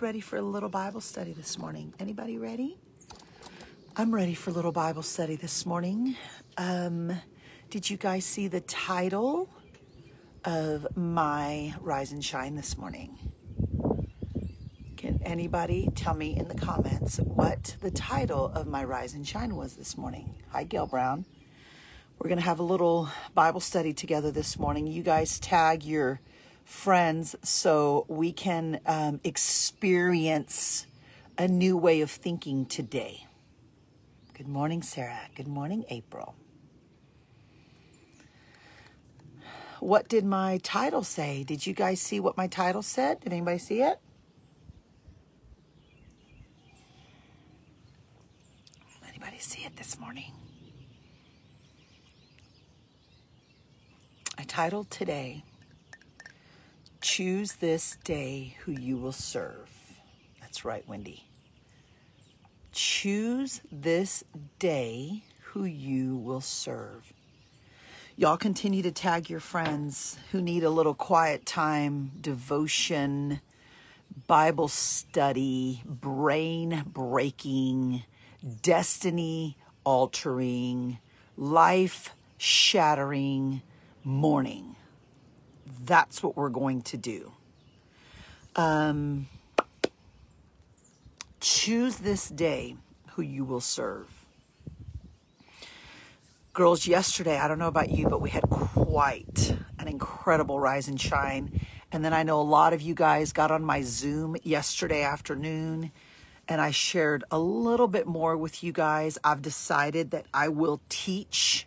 Ready for a little Bible study this morning? Anybody ready? I'm ready for a little Bible study this morning. Um, did you guys see the title of my Rise and Shine this morning? Can anybody tell me in the comments what the title of my Rise and Shine was this morning? Hi, Gail Brown. We're going to have a little Bible study together this morning. You guys tag your friends so we can um, experience a new way of thinking today. Good morning, Sarah. Good morning, April. What did my title say? Did you guys see what my title said? Did anybody see it? Anybody see it this morning? I titled today Choose this day who you will serve. That's right, Wendy. Choose this day who you will serve. Y'all continue to tag your friends who need a little quiet time, devotion, Bible study, brain breaking, destiny altering, life shattering morning that's what we're going to do. Um, choose this day who you will serve. Girls, yesterday, I don't know about you, but we had quite an incredible rise and shine. And then I know a lot of you guys got on my Zoom yesterday afternoon and I shared a little bit more with you guys. I've decided that I will teach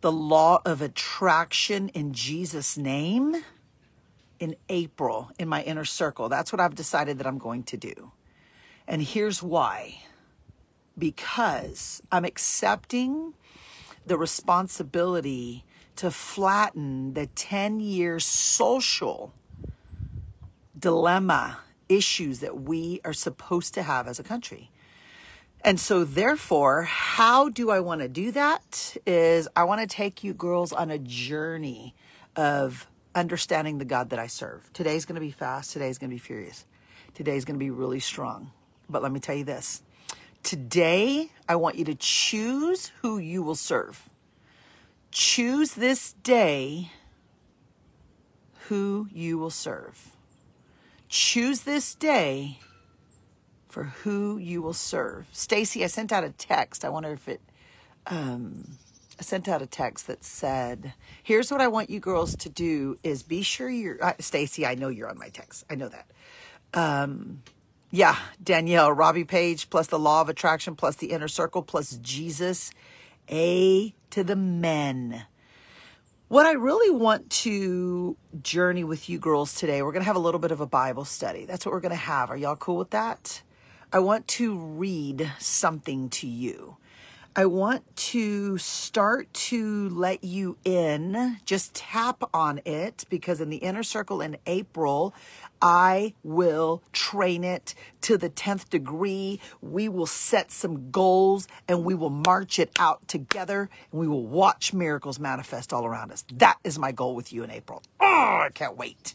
the law of attraction in Jesus' name in April in my inner circle. That's what I've decided that I'm going to do. And here's why because I'm accepting the responsibility to flatten the 10 year social dilemma issues that we are supposed to have as a country. And so, therefore, how do I want to do that? Is I want to take you girls on a journey of understanding the God that I serve. Today's going to be fast. Today's going to be furious. Today's going to be really strong. But let me tell you this today, I want you to choose who you will serve. Choose this day who you will serve. Choose this day for who you will serve. Stacy, I sent out a text. I wonder if it um, I sent out a text that said, "Here's what I want you girls to do: is be sure you're uh, Stacy. I know you're on my text. I know that. Um, yeah, Danielle, Robbie Page, plus the law of attraction, plus the inner circle, plus Jesus. A to the men. What I really want to journey with you girls today, we're going to have a little bit of a Bible study. That's what we're going to have. Are y'all cool with that? I want to read something to you. I want to start to let you in, just tap on it, because in the inner circle in April, I will train it to the 10th degree. We will set some goals and we will march it out together and we will watch miracles manifest all around us. That is my goal with you in April. Oh, I can't wait.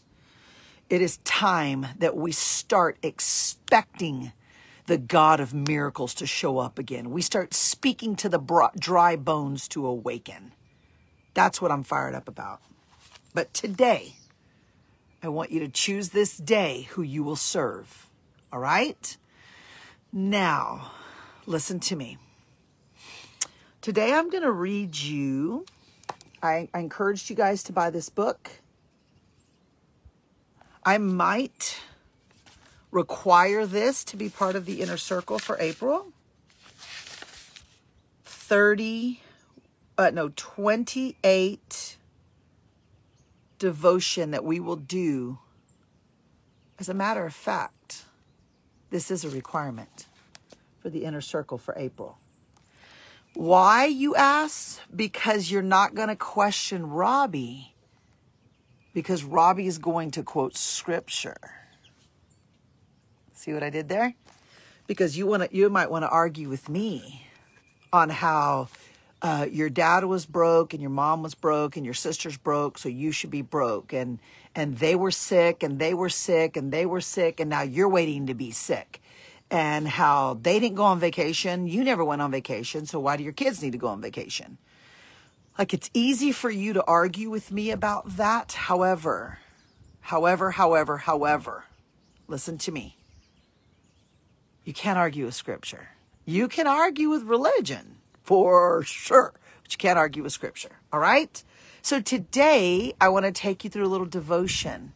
It is time that we start expecting the God of miracles to show up again. We start speaking to the dry bones to awaken. That's what I'm fired up about. But today, I want you to choose this day who you will serve. All right? Now, listen to me. Today, I'm going to read you. I, I encouraged you guys to buy this book. I might require this to be part of the inner circle for April. 30, uh, no, 28 devotion that we will do. As a matter of fact, this is a requirement for the inner circle for April. Why, you ask? Because you're not going to question Robbie, because Robbie is going to quote scripture. See what I did there? Because you want to, you might want to argue with me on how uh, your dad was broke and your mom was broke and your sister's broke, so you should be broke. And and they were sick and they were sick and they were sick and now you're waiting to be sick. And how they didn't go on vacation, you never went on vacation, so why do your kids need to go on vacation? Like it's easy for you to argue with me about that. However, however, however, however, listen to me. You can't argue with scripture. You can argue with religion for sure, but you can't argue with scripture. All right? So today I want to take you through a little devotion.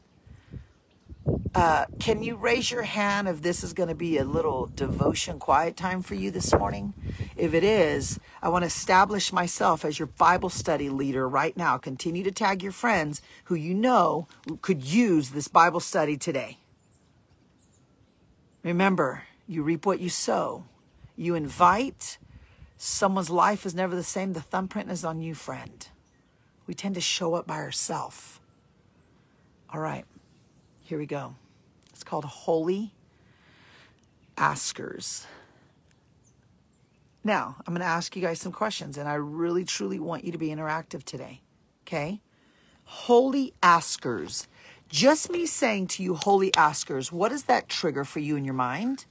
Uh, can you raise your hand if this is going to be a little devotion quiet time for you this morning? If it is, I want to establish myself as your Bible study leader right now. Continue to tag your friends who you know could use this Bible study today. Remember, you reap what you sow. You invite. Someone's life is never the same. The thumbprint is on you, friend we tend to show up by ourselves. All right, here we go. It's called Holy Askers. Now, I'm going to ask you guys some questions, and I really, truly want you to be interactive today. Okay? Holy Askers. Just me saying to you, Holy Askers, what does that trigger for you in your mind?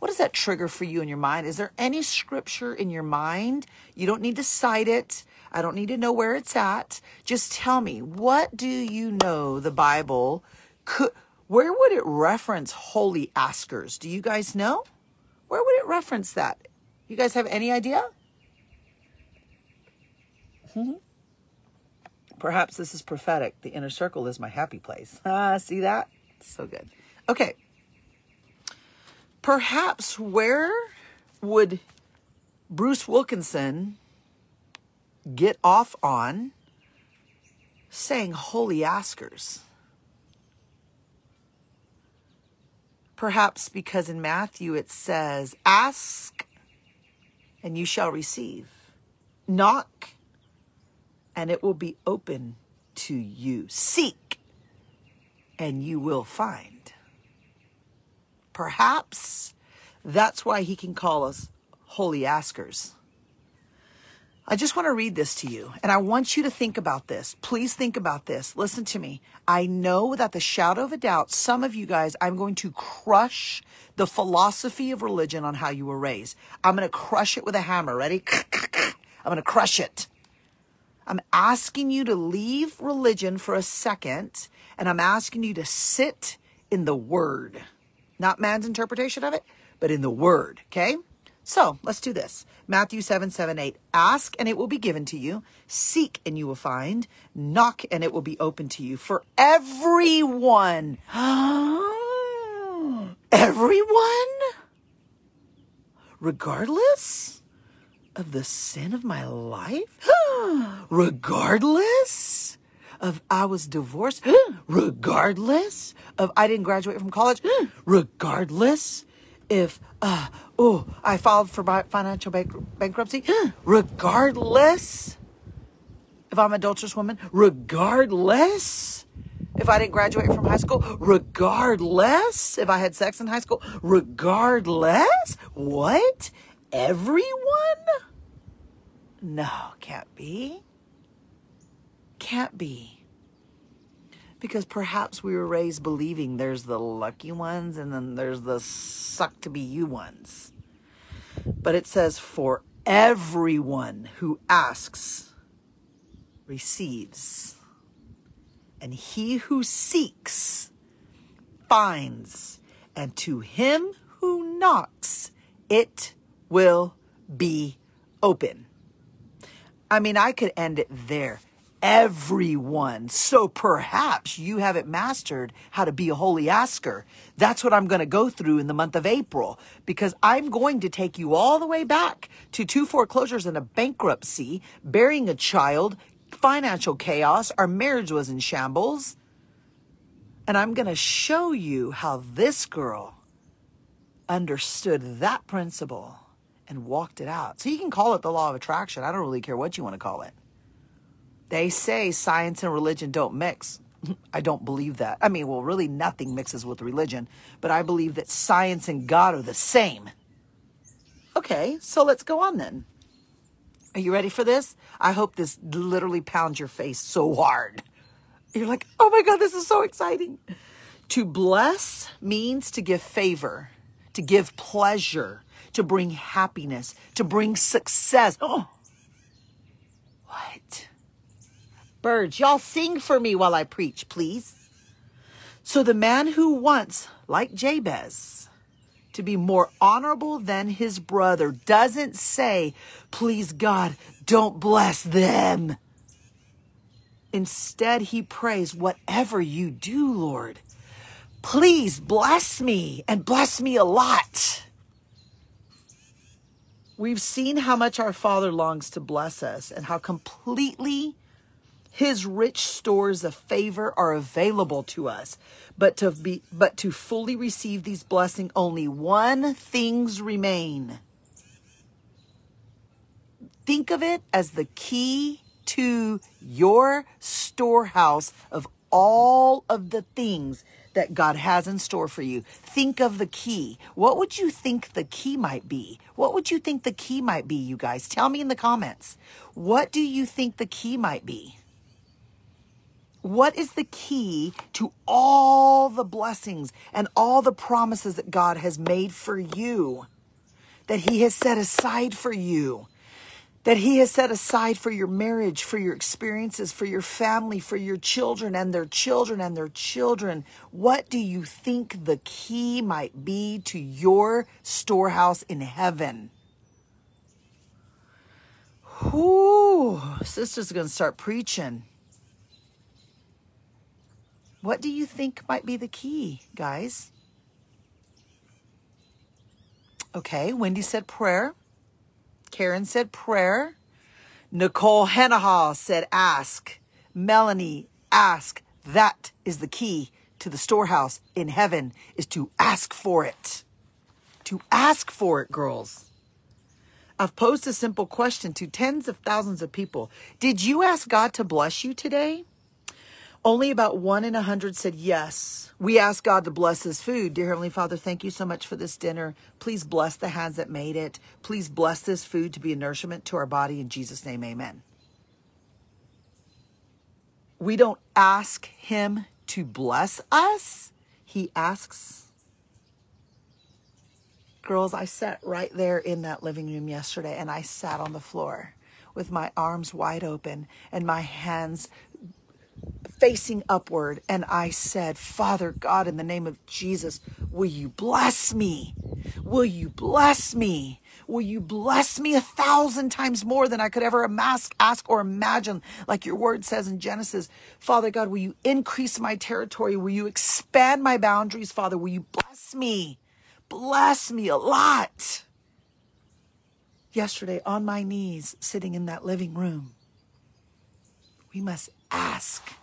What does that trigger for you in your mind? Is there any scripture in your mind? You don't need to cite it. I don't need to know where it's at. Just tell me, what do you know the Bible could, where would it reference holy askers? Do you guys know? Where would it reference that? You guys have any idea? Mm-hmm. Perhaps this is prophetic. The inner circle is my happy place. Ah, see that? So good. Okay. Perhaps where would Bruce Wilkinson get off on saying holy askers. Perhaps because in Matthew it says, Ask and you shall receive, knock and it will be open to you, seek and you will find. Perhaps that's why he can call us holy askers. I just want to read this to you, and I want you to think about this. Please think about this. Listen to me. I know without the shadow of a doubt, some of you guys, I'm going to crush the philosophy of religion on how you were raised. I'm going to crush it with a hammer. Ready? I'm going to crush it. I'm asking you to leave religion for a second, and I'm asking you to sit in the Word. Not man's interpretation of it, but in the Word, okay? So let's do this. Matthew 7, 7, 8. Ask and it will be given to you. Seek and you will find. Knock and it will be open to you. For everyone. everyone? Regardless of the sin of my life? Regardless of I was divorced? Hmm. Regardless of I didn't graduate from college? Hmm. Regardless if uh, oh I filed for financial bank- bankruptcy, hmm. regardless if I'm an adulterous woman, regardless if I didn't graduate from high school, regardless if I had sex in high school, regardless what everyone. No, can't be. Can't be because perhaps we were raised believing there's the lucky ones and then there's the suck to be you ones. But it says, for everyone who asks receives, and he who seeks finds, and to him who knocks it will be open. I mean, I could end it there everyone. So perhaps you haven't mastered how to be a holy asker. That's what I'm going to go through in the month of April because I'm going to take you all the way back to two foreclosures and a bankruptcy, burying a child, financial chaos, our marriage was in shambles. And I'm going to show you how this girl understood that principle and walked it out. So you can call it the law of attraction. I don't really care what you want to call it. They say science and religion don't mix. I don't believe that. I mean, well, really nothing mixes with religion, but I believe that science and God are the same. Okay, so let's go on then. Are you ready for this? I hope this literally pounds your face so hard. You're like, oh my God, this is so exciting. To bless means to give favor, to give pleasure, to bring happiness, to bring success. Oh, what? Birds, y'all sing for me while I preach, please. So the man who wants, like Jabez, to be more honorable than his brother doesn't say, please God, don't bless them. Instead, he prays, whatever you do, Lord, please bless me and bless me a lot. We've seen how much our Father longs to bless us and how completely his rich stores of favor are available to us. But to be but to fully receive these blessings only one things remain. Think of it as the key to your storehouse of all of the things that God has in store for you. Think of the key. What would you think the key might be? What would you think the key might be, you guys? Tell me in the comments. What do you think the key might be? What is the key to all the blessings and all the promises that God has made for you, that He has set aside for you? that He has set aside for your marriage, for your experiences, for your family, for your children and their children and their children. What do you think the key might be to your storehouse in heaven? Whoo, sister's to start preaching. What do you think might be the key, guys? Okay, Wendy said prayer. Karen said prayer. Nicole Hennaha said ask. Melanie, ask. That is the key to the storehouse in heaven is to ask for it. To ask for it, girls. I've posed a simple question to tens of thousands of people. Did you ask God to bless you today? Only about one in a hundred said yes. We ask God to bless this food. Dear Heavenly Father, thank you so much for this dinner. Please bless the hands that made it. Please bless this food to be a nourishment to our body. In Jesus' name, amen. We don't ask Him to bless us, He asks. Girls, I sat right there in that living room yesterday and I sat on the floor with my arms wide open and my hands facing upward and I said, Father God, in the name of Jesus, will you bless me? Will you bless me? Will you bless me a thousand times more than I could ever ask, ask or imagine? Like your word says in Genesis, Father God, will you increase my territory? Will you expand my boundaries? Father, will you bless me? Bless me a lot. Yesterday, on my knees, sitting in that living room, we must ask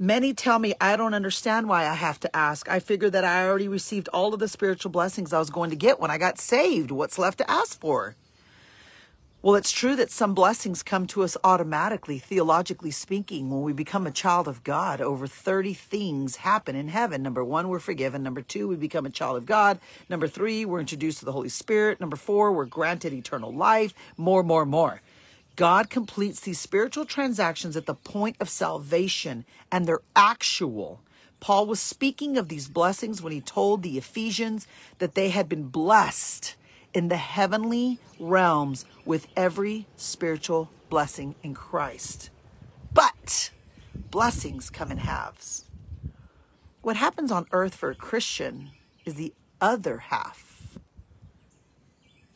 Many tell me I don't understand why I have to ask. I figure that I already received all of the spiritual blessings I was going to get when I got saved. What's left to ask for? Well, it's true that some blessings come to us automatically, theologically speaking. When we become a child of God, over 30 things happen in heaven. Number one, we're forgiven. Number two, we become a child of God. Number three, we're introduced to the Holy Spirit. Number four, we're granted eternal life. More, more, more. God completes these spiritual transactions at the point of salvation and they're actual. Paul was speaking of these blessings when he told the Ephesians that they had been blessed in the heavenly realms with every spiritual blessing in Christ. But blessings come in halves. What happens on earth for a Christian is the other half.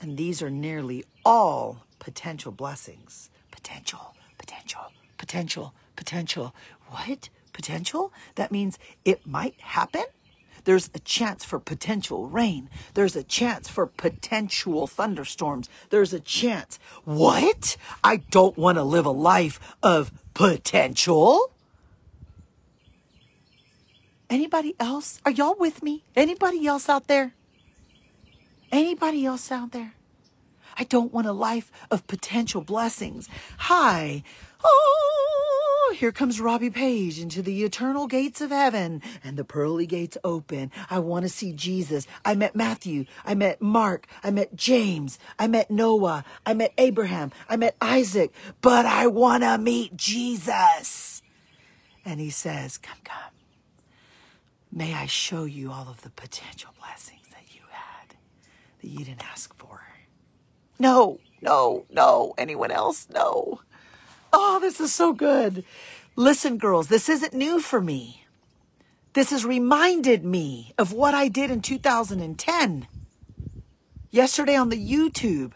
And these are nearly all potential blessings. Potential, potential, potential, potential. What? Potential? That means it might happen? There's a chance for potential rain. There's a chance for potential thunderstorms. There's a chance. What? I don't want to live a life of potential. Anybody else? Are y'all with me? Anybody else out there? Anybody else out there? I don't want a life of potential blessings. Hi. Oh, here comes Robbie Page into the eternal gates of heaven and the pearly gates open. I want to see Jesus. I met Matthew. I met Mark. I met James. I met Noah. I met Abraham. I met Isaac, but I want to meet Jesus. And he says, Come, come. May I show you all of the potential blessings that you had that you didn't ask for. No, no, no. Anyone else? No. Oh, this is so good. Listen, girls, this isn't new for me. This has reminded me of what I did in 2010. Yesterday on the YouTube,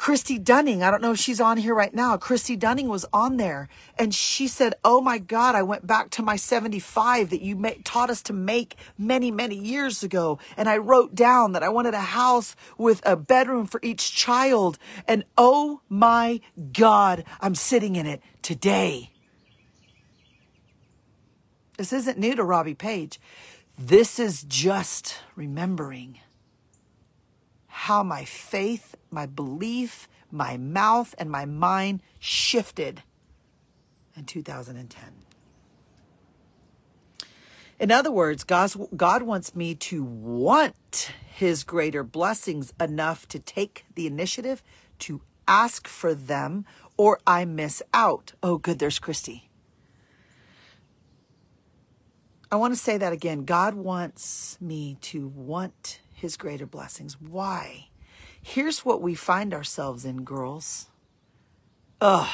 Christy Dunning, I don't know if she's on here right now. Christy Dunning was on there and she said, Oh my God, I went back to my 75 that you ma- taught us to make many, many years ago. And I wrote down that I wanted a house with a bedroom for each child. And oh my God, I'm sitting in it today. This isn't new to Robbie Page. This is just remembering how my faith, my belief, my mouth, and my mind shifted in 2010. In other words, God's, God wants me to want his greater blessings enough to take the initiative to ask for them or I miss out. Oh, good, there's Christy. I want to say that again. God wants me to want his greater blessings. Why? Here's what we find ourselves in, girls. Ugh.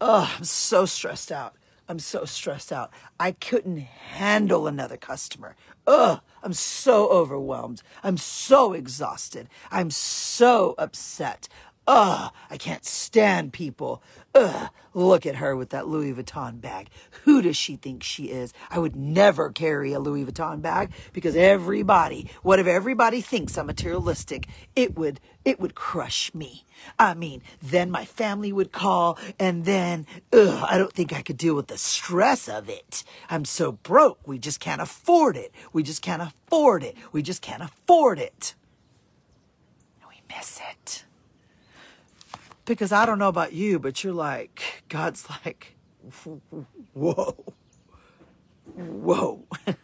Ugh, I'm so stressed out. I'm so stressed out. I couldn't handle another customer. Ugh, I'm so overwhelmed. I'm so exhausted. I'm so upset. Ugh, I can't stand people. Ugh, look at her with that Louis Vuitton bag. Who does she think she is? I would never carry a Louis Vuitton bag because everybody, what if everybody thinks I'm materialistic? It would, it would crush me. I mean, then my family would call and then, ugh, I don't think I could deal with the stress of it. I'm so broke. We just can't afford it. We just can't afford it. We just can't afford it. And we miss it. Because I don't know about you, but you're like, God's like, whoa, whoa.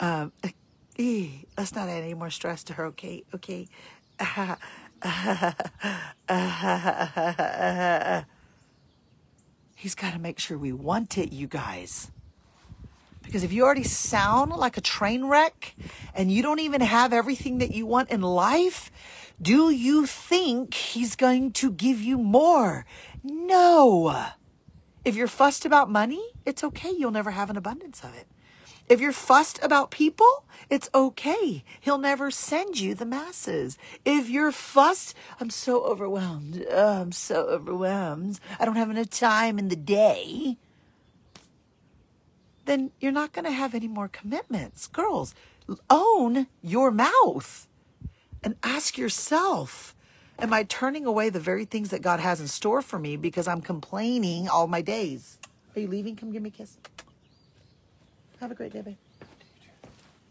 um, eh, let's not add any more stress to her, okay? Okay. He's got to make sure we want it, you guys. Because if you already sound like a train wreck and you don't even have everything that you want in life, do you think he's going to give you more? No. If you're fussed about money, it's okay. You'll never have an abundance of it. If you're fussed about people, it's okay. He'll never send you the masses. If you're fussed, I'm so overwhelmed. Oh, I'm so overwhelmed. I don't have enough time in the day. Then you're not going to have any more commitments. Girls, own your mouth and ask yourself Am I turning away the very things that God has in store for me because I'm complaining all my days? Are you leaving? Come give me a kiss. Have a great day, babe.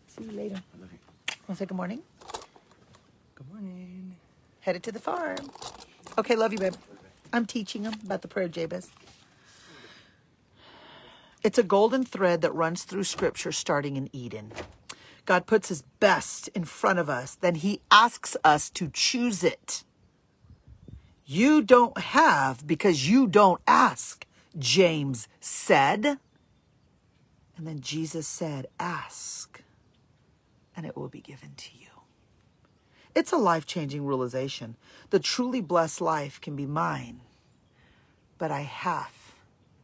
See you later. I love you. Want to say good morning? Good morning. Headed to the farm. Okay, love you, babe. I'm teaching them about the prayer Jabez. It's a golden thread that runs through scripture starting in Eden. God puts his best in front of us, then he asks us to choose it. You don't have because you don't ask, James said. And then Jesus said, Ask, and it will be given to you. It's a life changing realization. The truly blessed life can be mine, but I have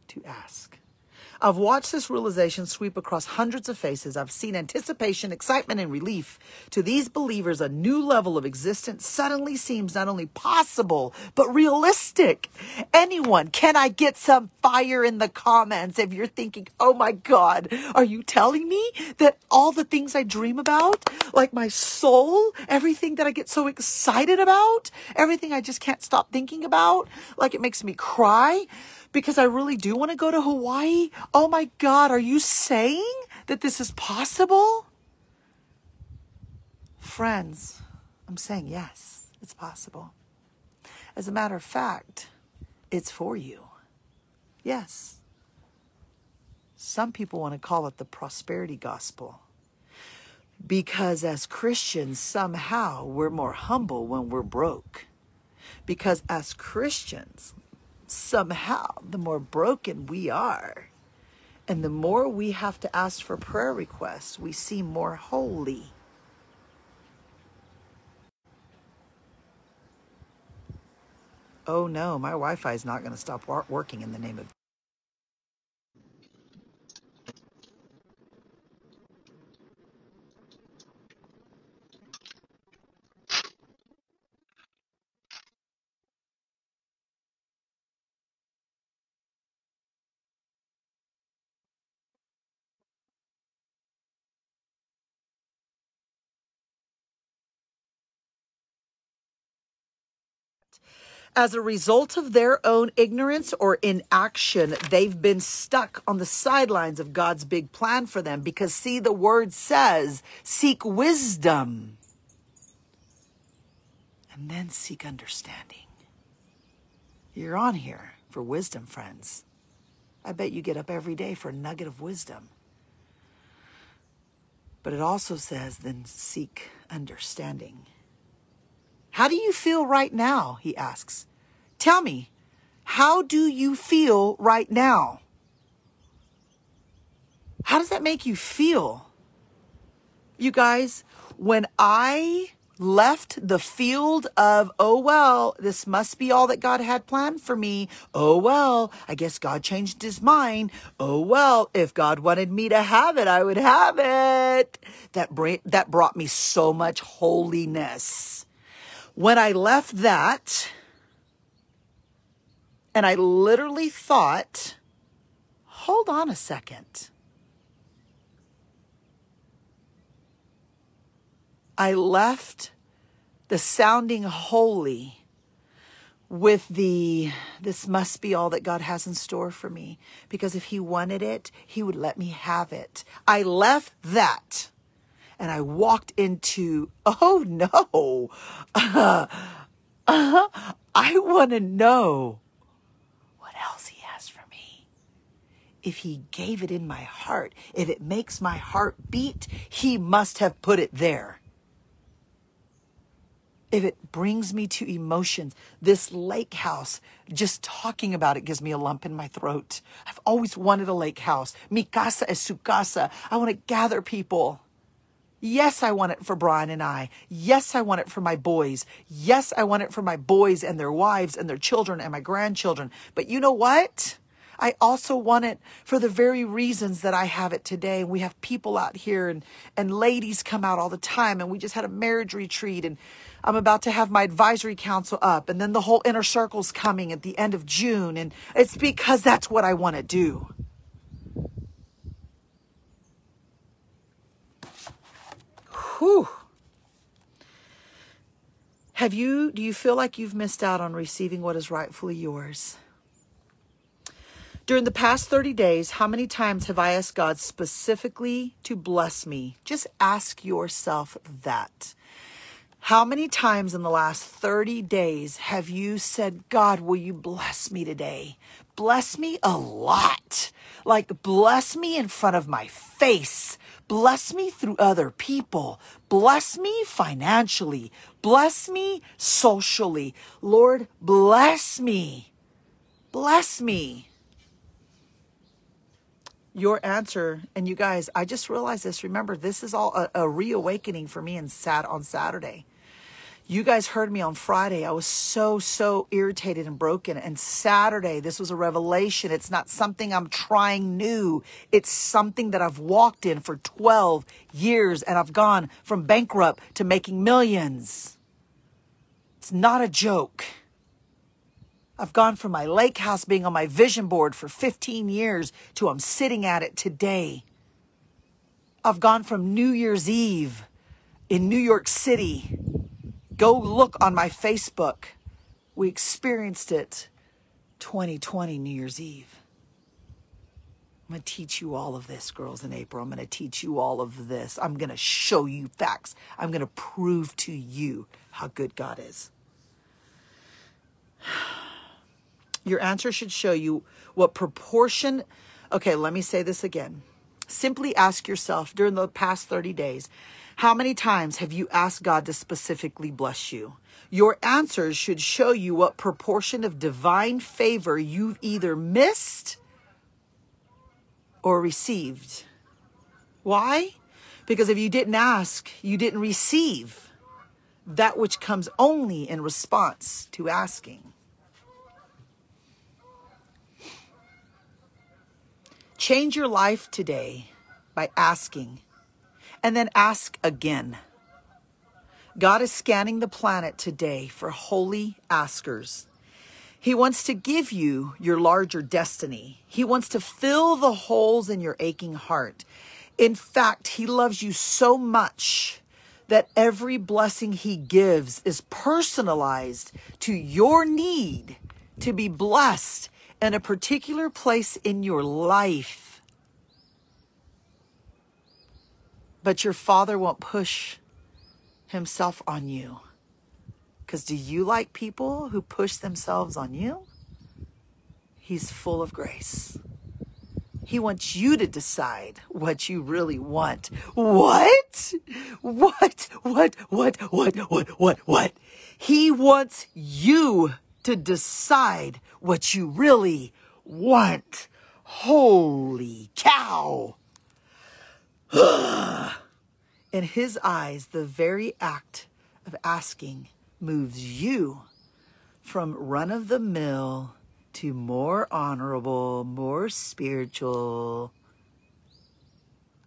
to ask. I've watched this realization sweep across hundreds of faces. I've seen anticipation, excitement, and relief. To these believers, a new level of existence suddenly seems not only possible, but realistic. Anyone, can I get some fire in the comments if you're thinking, oh my God, are you telling me that all the things I dream about, like my soul, everything that I get so excited about, everything I just can't stop thinking about, like it makes me cry? Because I really do want to go to Hawaii. Oh my God, are you saying that this is possible? Friends, I'm saying yes, it's possible. As a matter of fact, it's for you. Yes. Some people want to call it the prosperity gospel. Because as Christians, somehow we're more humble when we're broke. Because as Christians, somehow the more broken we are, and the more we have to ask for prayer requests, we seem more holy. Oh no, my Wi Fi is not going to stop working in the name of as a result of their own ignorance or inaction, they've been stuck on the sidelines of God's big plan for them because, see, the word says, seek wisdom and then seek understanding. You're on here for wisdom, friends. I bet you get up every day for a nugget of wisdom. But it also says, then seek understanding. How do you feel right now? He asks. Tell me, how do you feel right now? How does that make you feel? You guys, when I left the field of, oh, well, this must be all that God had planned for me. Oh, well, I guess God changed his mind. Oh, well, if God wanted me to have it, I would have it. That, bra- that brought me so much holiness. When I left that, and I literally thought, hold on a second. I left the sounding holy with the this must be all that God has in store for me because if he wanted it he would let me have it i left that and I walked into, oh no, uh, uh, I want to know what else he has for me. If he gave it in my heart, if it makes my heart beat, he must have put it there. If it brings me to emotions, this lake house, just talking about it gives me a lump in my throat. I've always wanted a lake house. Mi casa es su casa. I want to gather people. Yes, I want it for Brian and I. Yes, I want it for my boys. Yes, I want it for my boys and their wives and their children and my grandchildren. But you know what? I also want it for the very reasons that I have it today. We have people out here and, and ladies come out all the time and we just had a marriage retreat and I'm about to have my advisory council up and then the whole inner circle's coming at the end of June. And it's because that's what I want to do. Whew. Have you, do you feel like you've missed out on receiving what is rightfully yours? During the past 30 days, how many times have I asked God specifically to bless me? Just ask yourself that. How many times in the last 30 days have you said, God, will you bless me today? Bless me a lot. Like, bless me in front of my face. Bless me through other people. Bless me financially. Bless me socially. Lord, bless me. Bless me. Your answer, and you guys, I just realized this. Remember, this is all a, a reawakening for me and sat on Saturday. You guys heard me on Friday. I was so, so irritated and broken. And Saturday, this was a revelation. It's not something I'm trying new. It's something that I've walked in for 12 years and I've gone from bankrupt to making millions. It's not a joke. I've gone from my lake house being on my vision board for 15 years to I'm sitting at it today. I've gone from New Year's Eve in New York City Go look on my Facebook. We experienced it 2020 New Year's Eve. I'm going to teach you all of this, girls, in April. I'm going to teach you all of this. I'm going to show you facts. I'm going to prove to you how good God is. Your answer should show you what proportion. Okay, let me say this again. Simply ask yourself during the past 30 days how many times have you asked God to specifically bless you? Your answers should show you what proportion of divine favor you've either missed or received. Why? Because if you didn't ask, you didn't receive that which comes only in response to asking. Change your life today by asking and then ask again. God is scanning the planet today for holy askers. He wants to give you your larger destiny. He wants to fill the holes in your aching heart. In fact, He loves you so much that every blessing He gives is personalized to your need to be blessed in a particular place in your life. But your Father won't push Himself on you. Because do you like people who push themselves on you? He's full of grace. He wants you to decide what you really want. What? What? What? What? What? What? What? What? He wants you to decide what you really want. Holy cow. In his eyes, the very act of asking moves you from run of the mill to more honorable, more spiritual.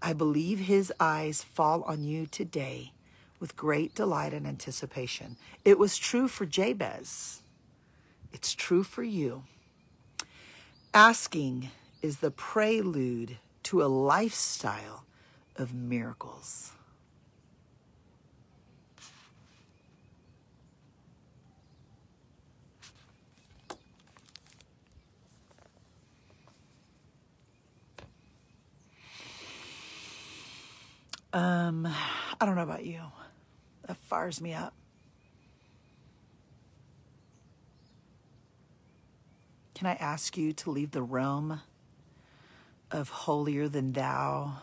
I believe his eyes fall on you today with great delight and anticipation. It was true for Jabez. It's true for you. Asking is the prelude to a lifestyle of miracles. Um, I don't know about you. That fires me up. Can I ask you to leave the realm of holier than thou?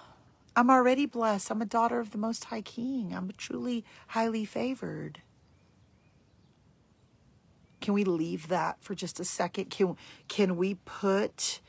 I'm already blessed. I'm a daughter of the Most High King. I'm truly highly favored. Can we leave that for just a second? Can, can we put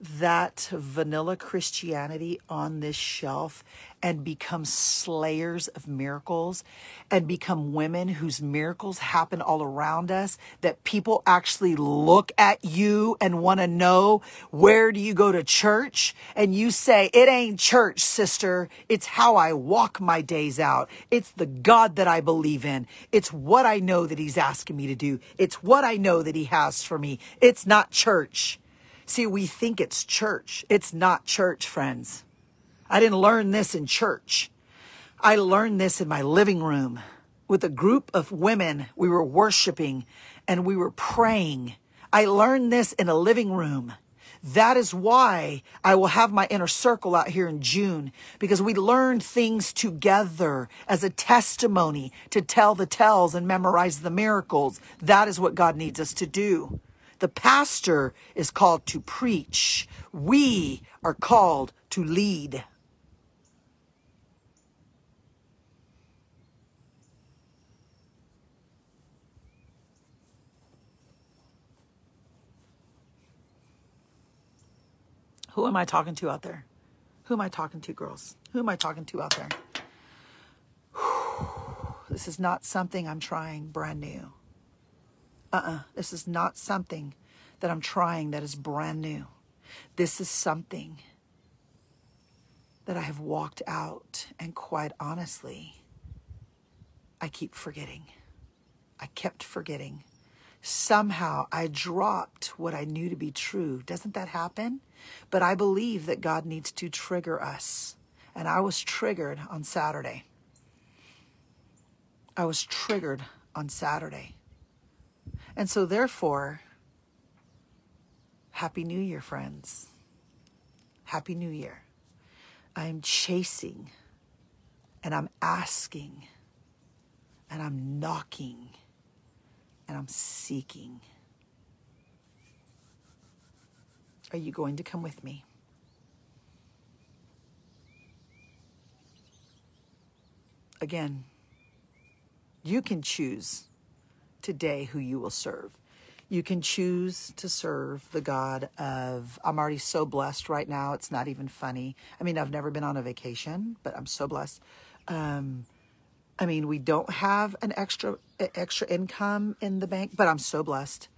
that vanilla Christianity on this shelf and become slayers of miracles and become women whose miracles happen all around us that people actually look at you and want to know where do you go to church? And you say it ain't church sister. It's how I walk my days out. It's the God that I believe in. It's what I know that he's asking me to do. It's what I know that he has for me. It's not church See, we think it's church. It's not church, friends. I didn't learn this in church. I learned this in my living room with a group of women. We were worshiping and we were praying. I learned this in a living room. That is why I will have my inner circle out here in June because we learned things together as a testimony to tell the tells and memorize the miracles. That is what God needs us to do. The pastor is called to preach. We are called to lead. Who am I talking to out there? Who am I talking to, girls? Who am I talking to out there? This is not something I'm trying brand new uh uh this is not something that I'm trying that is brand new. This is something that I have walked out, and quite honestly, I keep forgetting. I kept forgetting. Somehow I dropped what I knew to be true. Doesn't that happen? But I believe that God needs to trigger us. And I was triggered on Saturday. I was triggered on Saturday. And so, therefore, Happy New Year, friends. Happy New Year. I'm chasing and I'm asking and I'm knocking and I'm seeking. Are you going to come with me? Again, you can choose today who you will serve. You can choose to serve the God of, I'm already so blessed right now. It's not even funny. I mean, I've never been on a vacation, but I'm so blessed. Um, I mean, we don't have an extra extra income in the bank, but I'm so blessed.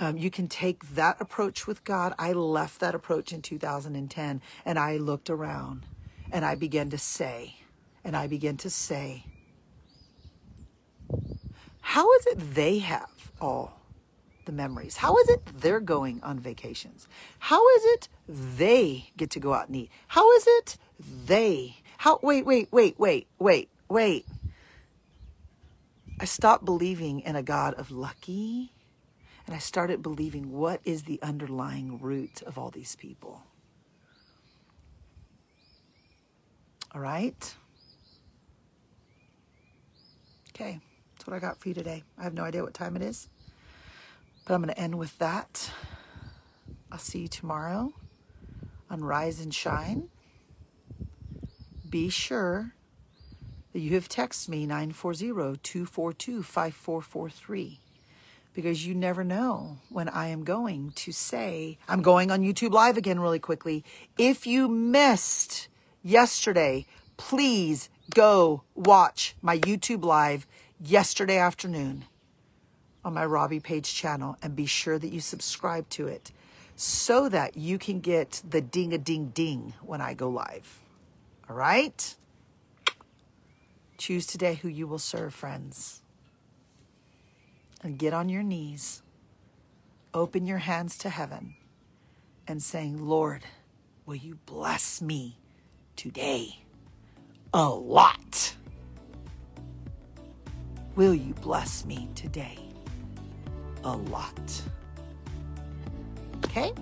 Um, you can take that approach with God. I left that approach in 2010 and I looked around and I began to say, and I began to say, how is it they have all the memories? How is it they're going on vacations? How is it they get to go out and eat? How is it they? How? Wait, wait, wait, wait, wait, wait. I stopped believing in a God of lucky and I started believing what is the underlying root of all these people. All right? Okay, that's what I got for you today. I have no idea what time it is, but I'm going to end with that. I'll see you tomorrow on Rise and Shine. Be sure that you have texted me 940-242-5443 because you never know when I am going to say I'm going on YouTube live again really quickly. If you missed yesterday, please go watch my YouTube live yesterday afternoon on my Robbie Page channel and be sure that you subscribe to it so that you can get the ding a ding ding when I go live. All right? Choose today who you will serve, friends. And get on your knees, open your hands to heaven, and saying, Lord, will you bless me today? a lot. Will you bless me today? A lot. Okay?